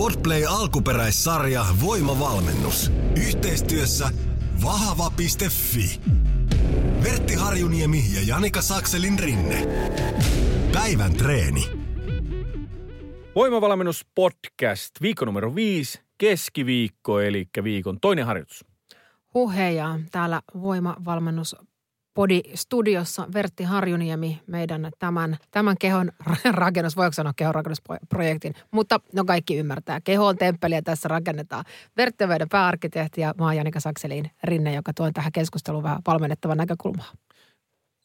Podplay alkuperäissarja Voimavalmennus. Yhteistyössä vahva.fi. Vertti Harjuniemi ja Janika Sakselin rinne. Päivän treeni. Voimavalmennus podcast, viikko numero viisi, keskiviikko, eli viikon toinen harjoitus. Huheja, täällä voimavalmennus Podi-studiossa Vertti Harjuniemi, meidän tämän, tämän kehon rakennus, voiko sanoa kehon rakennusprojektin, mutta no kaikki ymmärtää. Keho on temppeli ja tässä rakennetaan. Vertti on pääarkkitehti ja mä oon Janika Sakselin Rinne, joka tuo tähän keskusteluun vähän valmennettavan näkökulmaa.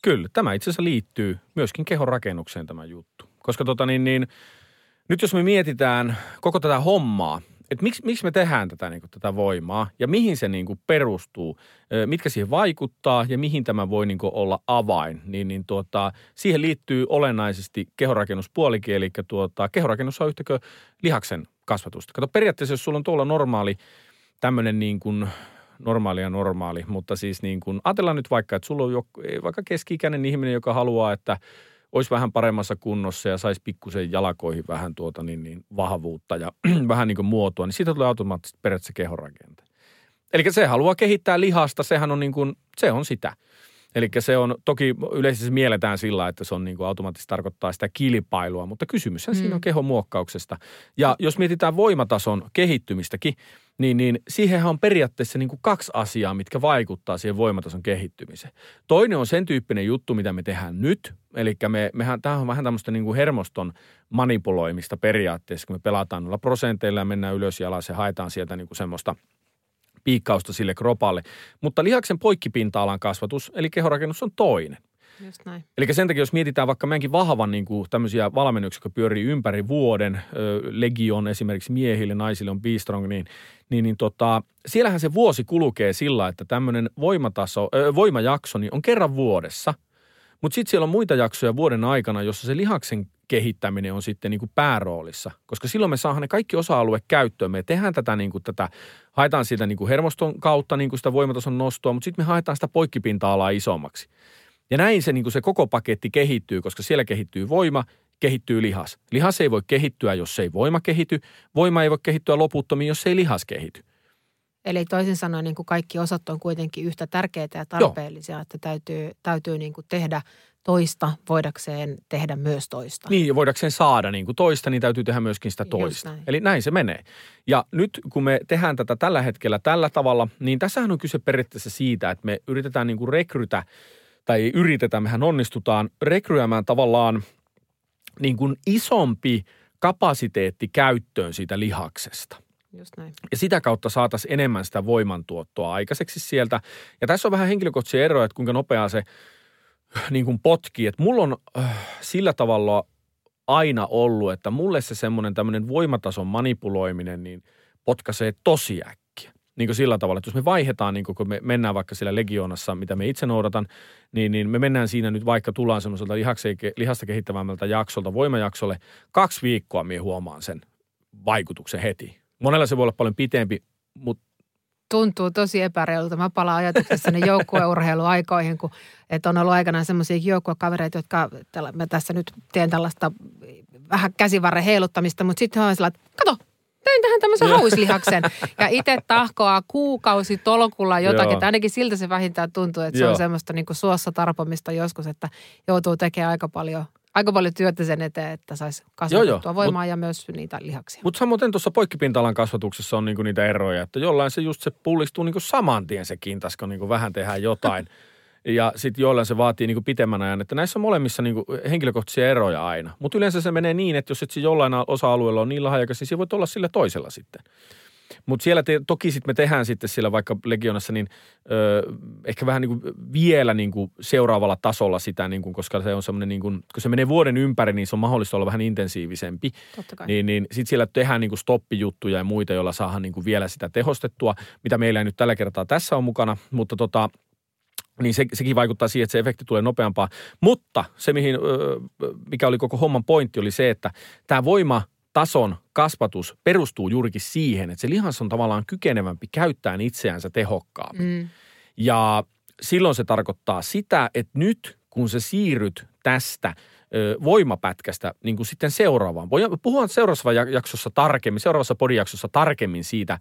Kyllä, tämä itse asiassa liittyy myöskin kehon rakennukseen tämä juttu. Koska tota niin, niin, nyt jos me mietitään koko tätä hommaa – että miksi, miksi me tehdään tätä, niin kuin, tätä voimaa? Ja mihin se niin kuin, perustuu, mitkä siihen vaikuttaa? Ja mihin tämä voi niin kuin, olla avain, niin, niin tuota, siihen liittyy olennaisesti kehorakennuspuolikin, eli tuota, kehorakennus on yhtäkö lihaksen kasvatusta. Kato periaatteessa, jos sulla on tuolla normaali tämmöinen niin kuin, normaali ja normaali, mutta siis niin kuin, ajatellaan nyt vaikka, että sulla on jo, vaikka keski-ikäinen ihminen, joka haluaa, että – olisi vähän paremmassa kunnossa ja saisi pikkusen jalakoihin vähän tuota niin, niin vahvuutta ja vähän niin kuin muotoa, niin siitä tulee automaattisesti periaatteessa kehorakente. Eli se haluaa kehittää lihasta, sehän on niin kuin, se on sitä. Eli se on, toki yleisesti mielletään sillä, että se on niin kuin automaattisesti tarkoittaa sitä kilpailua, mutta kysymyshän mm. siinä on kehon muokkauksesta. Ja jos mietitään voimatason kehittymistäkin, niin, niin siihenhän on periaatteessa niin kuin kaksi asiaa, mitkä vaikuttaa siihen voimatason kehittymiseen. Toinen on sen tyyppinen juttu, mitä me tehdään nyt. Eli me, mehän, tämä on vähän tämmöistä niin kuin hermoston manipuloimista periaatteessa, kun me pelataan noilla prosenteilla ja mennään ylös ja alas ja haetaan sieltä niin kuin semmoista piikkausta sille kropalle. Mutta lihaksen poikkipinta-alan kasvatus, eli kehorakennus on toinen. Just näin. Eli sen takia, jos mietitään vaikka meidänkin vahvan niin kuin tämmöisiä valmennuksia, jotka pyörii ympäri vuoden, Legion esimerkiksi miehille, naisille on B-Strong, niin, niin, niin tota, siellähän se vuosi kulkee sillä, että tämmöinen voimataso, ö, voimajakso niin on kerran vuodessa. Mutta sitten siellä on muita jaksoja vuoden aikana, jossa se lihaksen kehittäminen on sitten niin kuin pääroolissa. Koska silloin me saadaan ne kaikki osa-alue käyttöön. Me tehdään tätä, niin kuin tätä haetaan siitä niin kuin hermoston kautta niin kuin sitä voimatason nostoa, mutta sitten me haetaan sitä poikkipinta-alaa isommaksi. Ja näin se, niin kuin se koko paketti kehittyy, koska siellä kehittyy voima, kehittyy lihas. Lihas ei voi kehittyä, jos ei voima kehity. Voima ei voi kehittyä loputtomiin, jos ei lihas kehity. Eli toisin sanoen niin kuin kaikki osat on kuitenkin yhtä tärkeitä ja tarpeellisia, Joo. että täytyy, täytyy niin kuin tehdä toista voidakseen tehdä myös toista. Niin, ja voidakseen saada niin kuin toista, niin täytyy tehdä myöskin sitä toista. Näin. Eli näin se menee. Ja nyt kun me tehdään tätä tällä hetkellä tällä tavalla, niin tässähän on kyse periaatteessa siitä, että me yritetään niin kuin rekrytä – tai ei yritetä, mehän onnistutaan rekryämään tavallaan niin kuin isompi kapasiteetti käyttöön siitä lihaksesta. Just näin. Ja sitä kautta saataisiin enemmän sitä voimantuottoa aikaiseksi sieltä. Ja tässä on vähän henkilökohtaisia eroja, että kuinka nopeaa se niin kuin potkii. Että mulla on äh, sillä tavalla aina ollut, että mulle se semmoinen tämmöinen voimatason manipuloiminen niin potkaisee tosi äkkiä niin kuin sillä tavalla, että jos me vaihdetaan, niin kun me mennään vaikka siellä legioonassa, mitä me itse noudatan, niin, niin me mennään siinä nyt vaikka tullaan semmoiselta lihasta kehittävämmältä jaksolta, voimajaksolle, kaksi viikkoa me huomaan sen vaikutuksen heti. Monella se voi olla paljon pitempi, mutta tuntuu tosi epäreilulta. Mä palaan ajatuksessani joukkueurheiluaikoihin, kun että on ollut aikanaan semmoisia joukkuekavereita, jotka mä tässä nyt teen tällaista vähän käsivarren heiluttamista, mutta sitten on sellainen, että kato, tein tähän tämmöisen hauislihaksen. Ja itse tahkoaa kuukausi tolkulla jotakin. Joo. Ainakin siltä se vähintään tuntuu, että Joo. se on semmoista niin kuin suossa tarpomista joskus, että joutuu tekemään aika paljon aika paljon työtä sen eteen, että saisi kasvatettua voimaa mut, ja myös niitä lihaksia. Mutta samoin tuossa poikkipinta-alan kasvatuksessa on niinku niitä eroja, että jollain se just se pullistuu niinku saman tien se kintas, kun niinku vähän tehdään jotain. ja sitten joillain se vaatii niin kuin pitemmän ajan. Että näissä on molemmissa niin kuin henkilökohtaisia eroja aina. Mutta yleensä se menee niin, että jos et jollain osa-alueella on niin lahjakas, niin se voi olla sillä toisella sitten. Mutta siellä te, toki sitten me tehdään sitten siellä vaikka Legionassa niin ö, ehkä vähän niin kuin vielä niin kuin seuraavalla tasolla sitä, niin kuin, koska se on semmoinen, niin kuin, kun se menee vuoden ympäri, niin se on mahdollista olla vähän intensiivisempi. Totta kai. Niin, niin sitten siellä tehdään niin kuin stoppijuttuja ja muita, joilla saadaan niin kuin vielä sitä tehostettua, mitä meillä ei nyt tällä kertaa tässä on mukana, mutta tota, niin se, sekin vaikuttaa siihen, että se efekti tulee nopeampaa. Mutta se, mihin, mikä oli koko homman pointti, oli se, että tämä voimatason kasvatus perustuu juurikin siihen, että se lihas on tavallaan kykenevämpi käyttämään itseänsä tehokkaammin. Mm. Ja silloin se tarkoittaa sitä, että nyt kun sä siirryt tästä ö, voimapätkästä niin kuin sitten seuraavaan. Puhua seuraavassa jak- jaksossa tarkemmin, seuraavassa podijaksossa tarkemmin siitä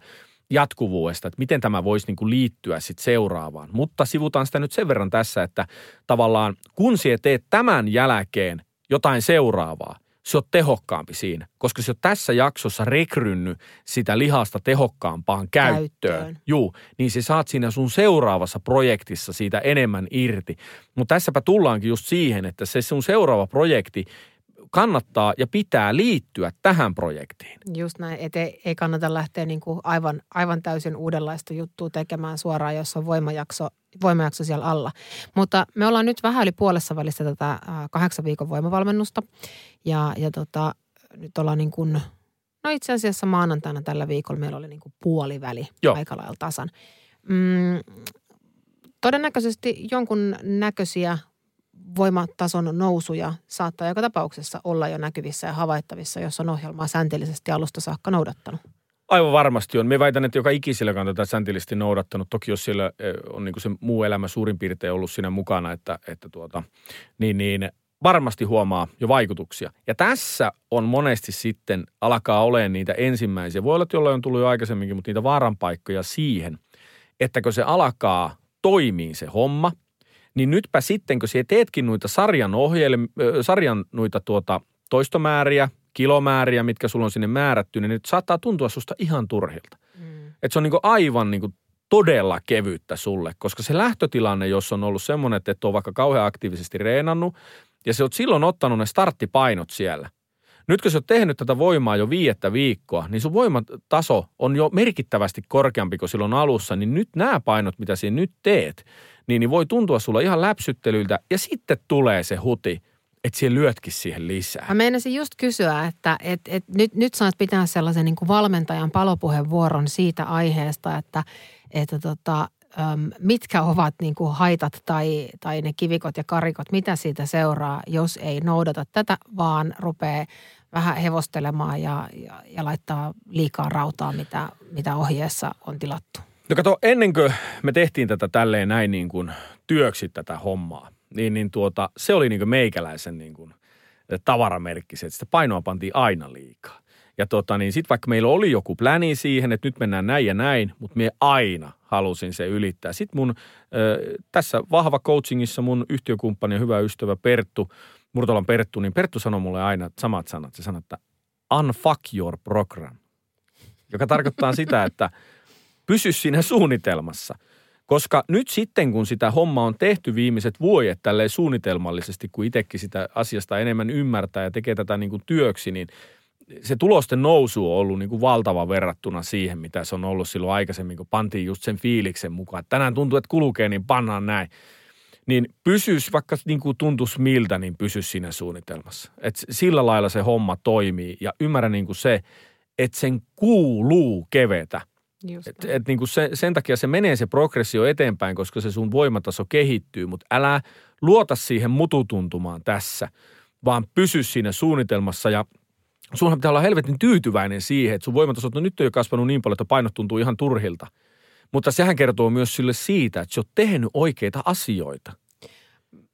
jatkuvuudesta, että miten tämä voisi niin kuin liittyä sitten seuraavaan. Mutta sivutaan sitä nyt sen verran tässä, että tavallaan kun sinä teet tämän jälkeen jotain seuraavaa, se on tehokkaampi siinä, koska se on tässä jaksossa rekrynnyt sitä lihasta tehokkaampaan käyttöön. Käyttöön. Juu, niin se saat siinä sun seuraavassa projektissa siitä enemmän irti. Mutta tässäpä tullaankin just siihen, että se sun seuraava projekti kannattaa ja pitää liittyä tähän projektiin. Just näin, että ei, ei kannata lähteä niin kuin aivan, aivan täysin uudenlaista juttua tekemään suoraan, jos on voimajakso, voimajakso siellä alla. Mutta me ollaan nyt vähän yli puolessa välissä tätä kahdeksan viikon voimavalmennusta. Ja, ja tota, nyt ollaan niin kuin, no itse asiassa maanantaina tällä viikolla meillä oli niin kuin puoliväli Joo. aika lailla tasan. Mm, todennäköisesti jonkun näköisiä voimatason nousuja saattaa joka tapauksessa olla jo näkyvissä ja havaittavissa, jos on ohjelmaa säntillisesti alusta saakka noudattanut. Aivan varmasti on. Me väitän, että joka ikisellä on tätä säntillisesti noudattanut. Toki jos siellä eh, on niin se muu elämä suurin piirtein ollut siinä mukana, että, että tuota, niin, niin varmasti huomaa jo vaikutuksia. Ja tässä on monesti sitten alkaa olemaan niitä ensimmäisiä. Voi olla, että jollain on tullut jo aikaisemminkin, mutta niitä vaaranpaikkoja siihen, että kun se alkaa toimii se homma, niin nytpä sitten, kun sinä teetkin noita sarjan, ohjelm, sarjan noita tuota toistomääriä, kilomääriä, mitkä sulla on sinne määrätty, niin nyt saattaa tuntua susta ihan turhilta. Mm. Että se on niinku aivan niinku todella kevyttä sulle, koska se lähtötilanne, jos on ollut semmoinen, että et ole vaikka kauhean aktiivisesti reenannut, ja se oot silloin ottanut ne starttipainot siellä. Nyt kun sä oot tehnyt tätä voimaa jo viiettä viikkoa, niin sun voimataso on jo merkittävästi korkeampi kuin silloin alussa, niin nyt nämä painot, mitä sinä nyt teet, niin, niin voi tuntua sulla ihan läpsyttelyltä, ja sitten tulee se huti, että siellä lyötkin siihen lisää. Mä meinasin just kysyä, että et, et nyt, nyt saat pitää sellaisen niin kuin valmentajan palopuheenvuoron siitä aiheesta, että, että tota, mitkä ovat niin kuin haitat tai, tai ne kivikot ja karikot, mitä siitä seuraa, jos ei noudata tätä, vaan rupeaa vähän hevostelemaan ja, ja, ja laittaa liikaa rautaa, mitä, mitä ohjeessa on tilattu. No kato, ennen kuin me tehtiin tätä tälleen näin niin kuin työksi tätä hommaa, niin, niin tuota, se oli niin kuin meikäläisen niin kuin tavaramerkki se, että sitä painoa pantiin aina liikaa. Ja tota, niin sitten vaikka meillä oli joku pläni siihen, että nyt mennään näin ja näin, mutta me aina halusin se ylittää. Sitten mun ö, tässä vahva coachingissa mun yhtiökumppani ja hyvä ystävä Perttu, Murtolan Perttu, niin Perttu sanoi mulle aina samat sanat. Se sanoi, että unfuck your program, joka tarkoittaa sitä, että pysy siinä suunnitelmassa. Koska nyt sitten, kun sitä hommaa on tehty viimeiset vuodet tälleen suunnitelmallisesti, kun itsekin sitä asiasta enemmän ymmärtää ja tekee tätä niin kuin työksi, niin se tulosten nousu on ollut niin kuin valtava verrattuna siihen, mitä se on ollut silloin aikaisemmin, kun pantiin just sen fiiliksen mukaan. Tänään tuntuu, että kulkee, niin pannaan näin. Niin pysyisi, vaikka niin kuin tuntuisi miltä, niin pysyisi siinä suunnitelmassa. Et sillä lailla se homma toimii ja ymmärrä niin kuin se, että sen kuuluu kevetä – Just et, et niin kuin se, sen takia se menee se progressio eteenpäin, koska se sun voimataso kehittyy, mutta älä luota siihen mututuntumaan tässä, vaan pysy siinä suunnitelmassa ja sunhan pitää olla helvetin tyytyväinen siihen, että sun voimataso no nyt on jo kasvanut niin paljon, että painot tuntuu ihan turhilta. Mutta sehän kertoo myös sille siitä, että sä oot tehnyt oikeita asioita.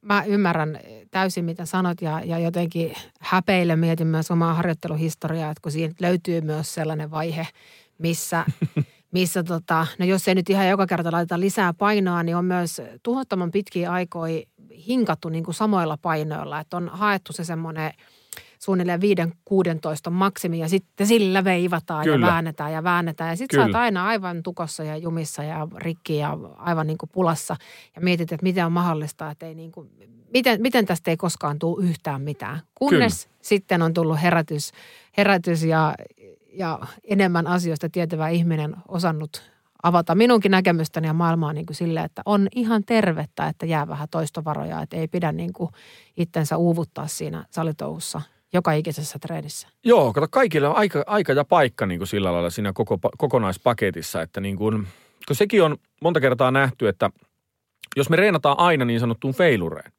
Mä ymmärrän täysin, mitä sanot ja, ja jotenkin häpeille mietin myös omaa harjoitteluhistoriaa, että kun siinä löytyy myös sellainen vaihe, missä, missä tota, no jos ei nyt ihan joka kerta laiteta lisää painoa, niin on myös tuhottoman pitkiä aikoja hinkattu niin kuin samoilla painoilla, että on haettu se semmoinen suunnilleen 5-16 maksimi ja sitten sillä veivataan Kyllä. ja väännetään ja väännetään. Ja sitten sä Kyllä. oot aina aivan tukossa ja jumissa ja rikki ja aivan niin kuin pulassa ja mietit, että miten on mahdollista, että ei niin kuin, miten, miten tästä ei koskaan tule yhtään mitään. Kunnes sitten on tullut herätys, herätys ja, ja enemmän asioista tietävä ihminen osannut avata minunkin näkemystäni ja maailmaa niin kuin sille, että on ihan tervettä, että jää vähän toistovaroja, että ei pidä niin kuin itsensä uuvuttaa siinä salitouhussa joka ikisessä treenissä. Joo, kato kaikille on aika, aika ja paikka niin kuin sillä lailla siinä koko, kokonaispaketissa, että niin kuin, kun sekin on monta kertaa nähty, että jos me reenataan aina niin sanottuun feilureen,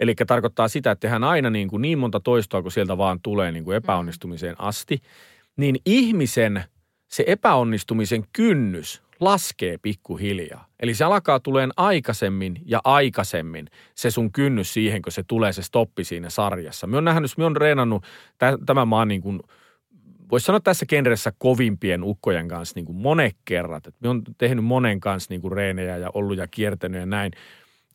eli tarkoittaa sitä, että tehdään aina niin, kuin niin monta toistoa, kun sieltä vaan tulee niin kuin epäonnistumiseen asti, niin ihmisen se epäonnistumisen kynnys laskee pikkuhiljaa. Eli se alkaa tuleen aikaisemmin ja aikaisemmin se sun kynnys siihen, kun se tulee se stoppi siinä sarjassa. Me on nähnyt, me on reenannut tämän maan niin kuin, voisi sanoa tässä genressä kovimpien ukkojen kanssa niin kuin monet kerrat. Me on tehnyt monen kanssa niin kuin reenejä ja ollut ja kiertänyt ja näin.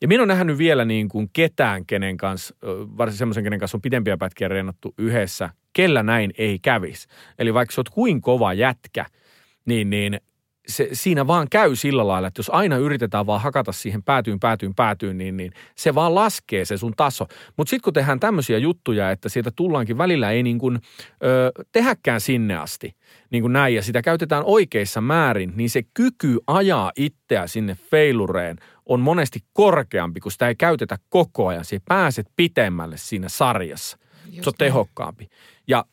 Ja minä on nähnyt vielä niin kuin ketään, kenen kanssa, varsin semmoisen, kenen kanssa on pidempiä pätkiä reenattu yhdessä, kellä näin ei kävisi. Eli vaikka sä oot kuin kova jätkä, niin, niin se, siinä vaan käy sillä lailla, että jos aina yritetään vaan hakata siihen päätyyn, päätyyn, päätyyn, niin, niin se vaan laskee se sun taso. Mutta sitten kun tehdään tämmöisiä juttuja, että sieltä tullaankin välillä ei niin kuin, ö, tehäkään sinne asti, niin kuin näin, ja sitä käytetään oikeissa määrin, niin se kyky ajaa itseä sinne feilureen on monesti korkeampi, kun sitä ei käytetä koko ajan. Se pääset pitemmälle siinä sarjassa. Just se on tehokkaampi. Ja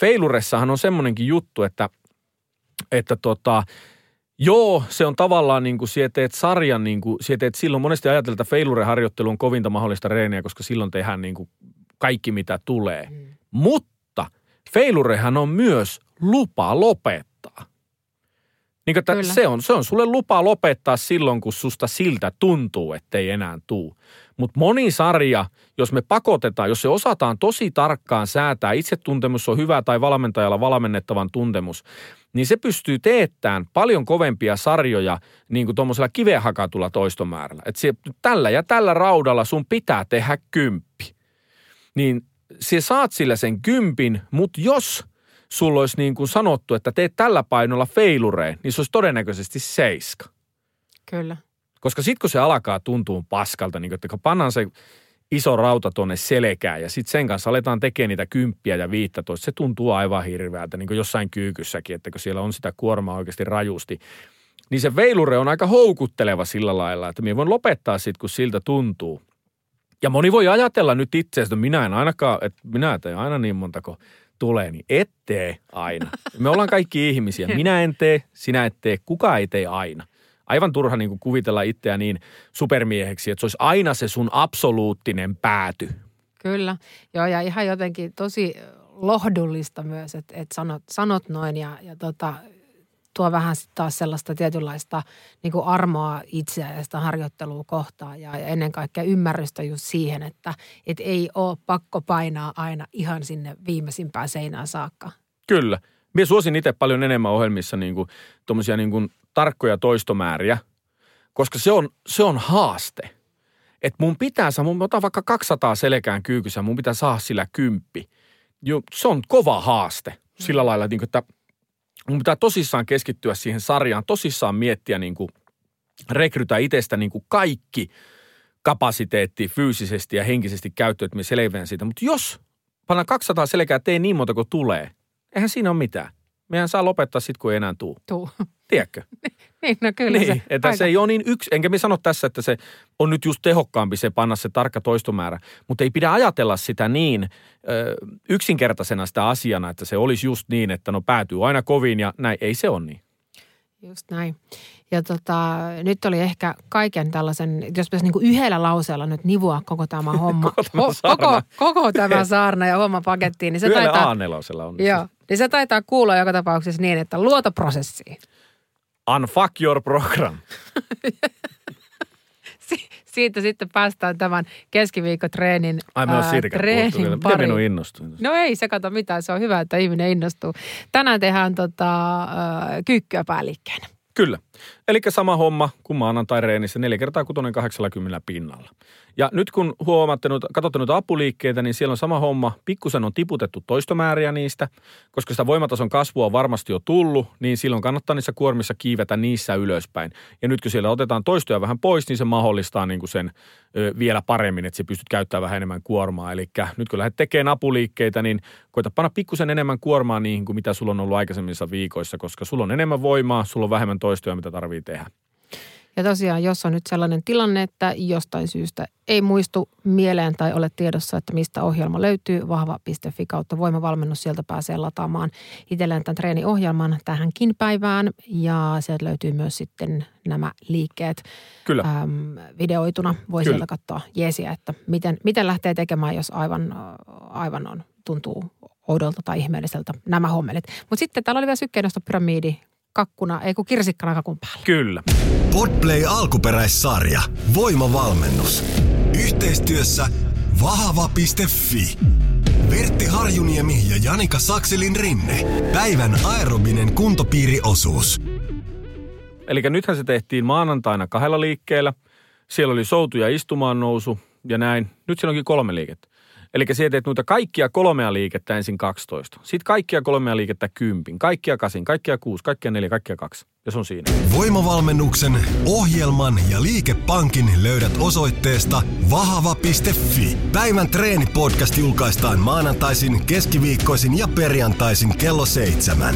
feiluressahan on semmoinenkin juttu, että, että tota, Joo, se on tavallaan niin kuin teet sarjan, niin kuin, teet silloin monesti ajatellaan, että failure-harjoittelu on kovinta mahdollista reeniä, koska silloin tehdään niin kuin kaikki mitä tulee. Mm. Mutta failurehan on myös lupa lopettaa. Niin että se, on, se on sulle lupa lopettaa silloin, kun susta siltä tuntuu, ettei enää tuu. Mutta moni sarja, jos me pakotetaan, jos se osataan tosi tarkkaan säätää, itsetuntemus on hyvä tai valmentajalla valmennettavan tuntemus, niin se pystyy teettämään paljon kovempia sarjoja niin kuin tuommoisella kiveen hakatulla toistomäärällä. Että tällä ja tällä raudalla sun pitää tehdä kymppi. Niin se saat sillä sen kympin, mutta jos sulla olisi niin kuin sanottu, että teet tällä painolla feilureen, niin se olisi todennäköisesti seiska. Kyllä. Koska sitten kun se alkaa tuntua paskalta, niin että kun pannaan se iso rauta tuonne selkään ja sitten sen kanssa aletaan tekemään niitä kymppiä ja viittätoista, se tuntuu aivan hirveältä, niin kuin jossain kyykyssäkin, että kun siellä on sitä kuormaa oikeasti rajusti. Niin se veilure on aika houkutteleva sillä lailla, että minä voin lopettaa sitten, kun siltä tuntuu. Ja moni voi ajatella nyt itse, että minä en ainakaan, että minä teen aina niin monta kuin tulee, niin et tee aina. Me ollaan kaikki ihmisiä. Minä en tee, sinä et tee, kuka ei tee aina aivan turha niin kuin kuvitella itseä niin supermieheksi, että se olisi aina se sun absoluuttinen pääty. Kyllä. Joo, ja ihan jotenkin tosi lohdullista myös, että, että sanot, sanot noin ja, ja tota, tuo vähän sitten taas sellaista tietynlaista niin kuin armoa itseä ja sitä harjoittelua kohtaan ja, ja ennen kaikkea ymmärrystä just siihen, että et ei ole pakko painaa aina ihan sinne viimeisimpään seinään saakka. Kyllä. Minä suosin itse paljon enemmän ohjelmissa niin kuin, niin kuin tarkkoja toistomääriä, koska se on, se on haaste. Että mun pitää saa, mun otan vaikka 200 selkään kyykyssä, mun pitää saada sillä kymppi. Jo, se on kova haaste sillä lailla, niin että mun pitää tosissaan keskittyä siihen sarjaan, tosissaan miettiä niin kuin, rekrytä itsestä niin kuin kaikki kapasiteetti fyysisesti ja henkisesti käyttöön, että me selviän siitä. Mutta jos panna 200 selkää, tee niin monta kuin tulee, eihän siinä ole mitään. Mehän saa lopettaa sitten, kun ei enää tuu. Tuu. Tiedätkö? niin, no kyllä niin, se. Että aika. se ei ole niin yksi, enkä me sano tässä, että se on nyt just tehokkaampi se panna se tarkka toistomäärä, mutta ei pidä ajatella sitä niin ö, yksinkertaisena sitä asiana, että se olisi just niin, että no päätyy aina kovin ja näin. Ei se ole niin. Just näin. Ja tota, nyt oli ehkä kaiken tällaisen, jos pitäisi niin kuin yhdellä lauseella nyt nivua koko tämä homma. koko, tämä koko, koko tämä saarna ja homma pakettiin. Niin se yhdellä taitaa, on. Joo, niin se taitaa kuulla joka tapauksessa niin, että luota prosessiin. Unfuck your program. siitä sitten päästään tämän keskiviikkotreenin Ai me siitäkään treenin Miten minun innostui? No ei se kato mitään, se on hyvä, että ihminen innostuu. Tänään tehdään tota, kyykkyä päällikkeenä. Kyllä. Eli sama homma kuin maanantai-reenissä, neljä kertaa kutonen 80 pinnalla. Ja nyt kun huomaatte, katsotte noita apuliikkeitä, niin siellä on sama homma. Pikkusen on tiputettu toistomääriä niistä, koska sitä voimatason kasvua on varmasti jo tullut, niin silloin kannattaa niissä kuormissa kiivetä niissä ylöspäin. Ja nyt kun siellä otetaan toistoja vähän pois, niin se mahdollistaa niin kuin sen ö, vielä paremmin, että se pystyt käyttämään vähän enemmän kuormaa. Eli nyt kun lähdet tekemään apuliikkeitä, niin koita panna pikkusen enemmän kuormaa niihin kuin mitä sulla on ollut aikaisemmissa viikoissa, koska sulla on enemmän voimaa, sulla on vähemmän toistoja, mitä tarvii tehdä. Ja tosiaan, jos on nyt sellainen tilanne, että jostain syystä ei muistu mieleen tai ole tiedossa, että mistä ohjelma löytyy, vahva.fi kautta voimavalmennus, sieltä pääsee lataamaan itselleen tämän treeniohjelman tähänkin päivään. Ja sieltä löytyy myös sitten nämä liikkeet Kyllä. äm, videoituna. Voi Kyllä. sieltä katsoa jeesiä, että miten, miten lähtee tekemään, jos aivan, aivan on, tuntuu oudolta tai ihmeelliseltä nämä hommelit. Mutta sitten täällä oli vielä sykkeenostopyramiidi kakkuna, ei kun kirsikkana kakun päällä. Kyllä. Podplay alkuperäissarja Voimavalmennus. Yhteistyössä vahva.fi. Vertti Harjuniemi ja Janika Sakselin rinne. Päivän aerobinen kuntopiiriosuus. Eli nythän se tehtiin maanantaina kahdella liikkeellä. Siellä oli soutu ja istumaan nousu ja näin. Nyt siellä onkin kolme liikettä. Eli sä teet noita kaikkia kolmea liikettä ensin 12. Sitten kaikkia kolmea liikettä kympin, kaikkia kasin, kaikkia kuusi, kaikkia neljä, kaikkia kaksi. Ja se on siinä. Voimavalmennuksen, ohjelman ja liikepankin löydät osoitteesta vahva.fi. Päivän treenipodcast julkaistaan maanantaisin, keskiviikkoisin ja perjantaisin kello seitsemän.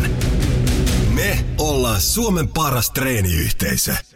Me ollaan Suomen paras treeniyhteisö.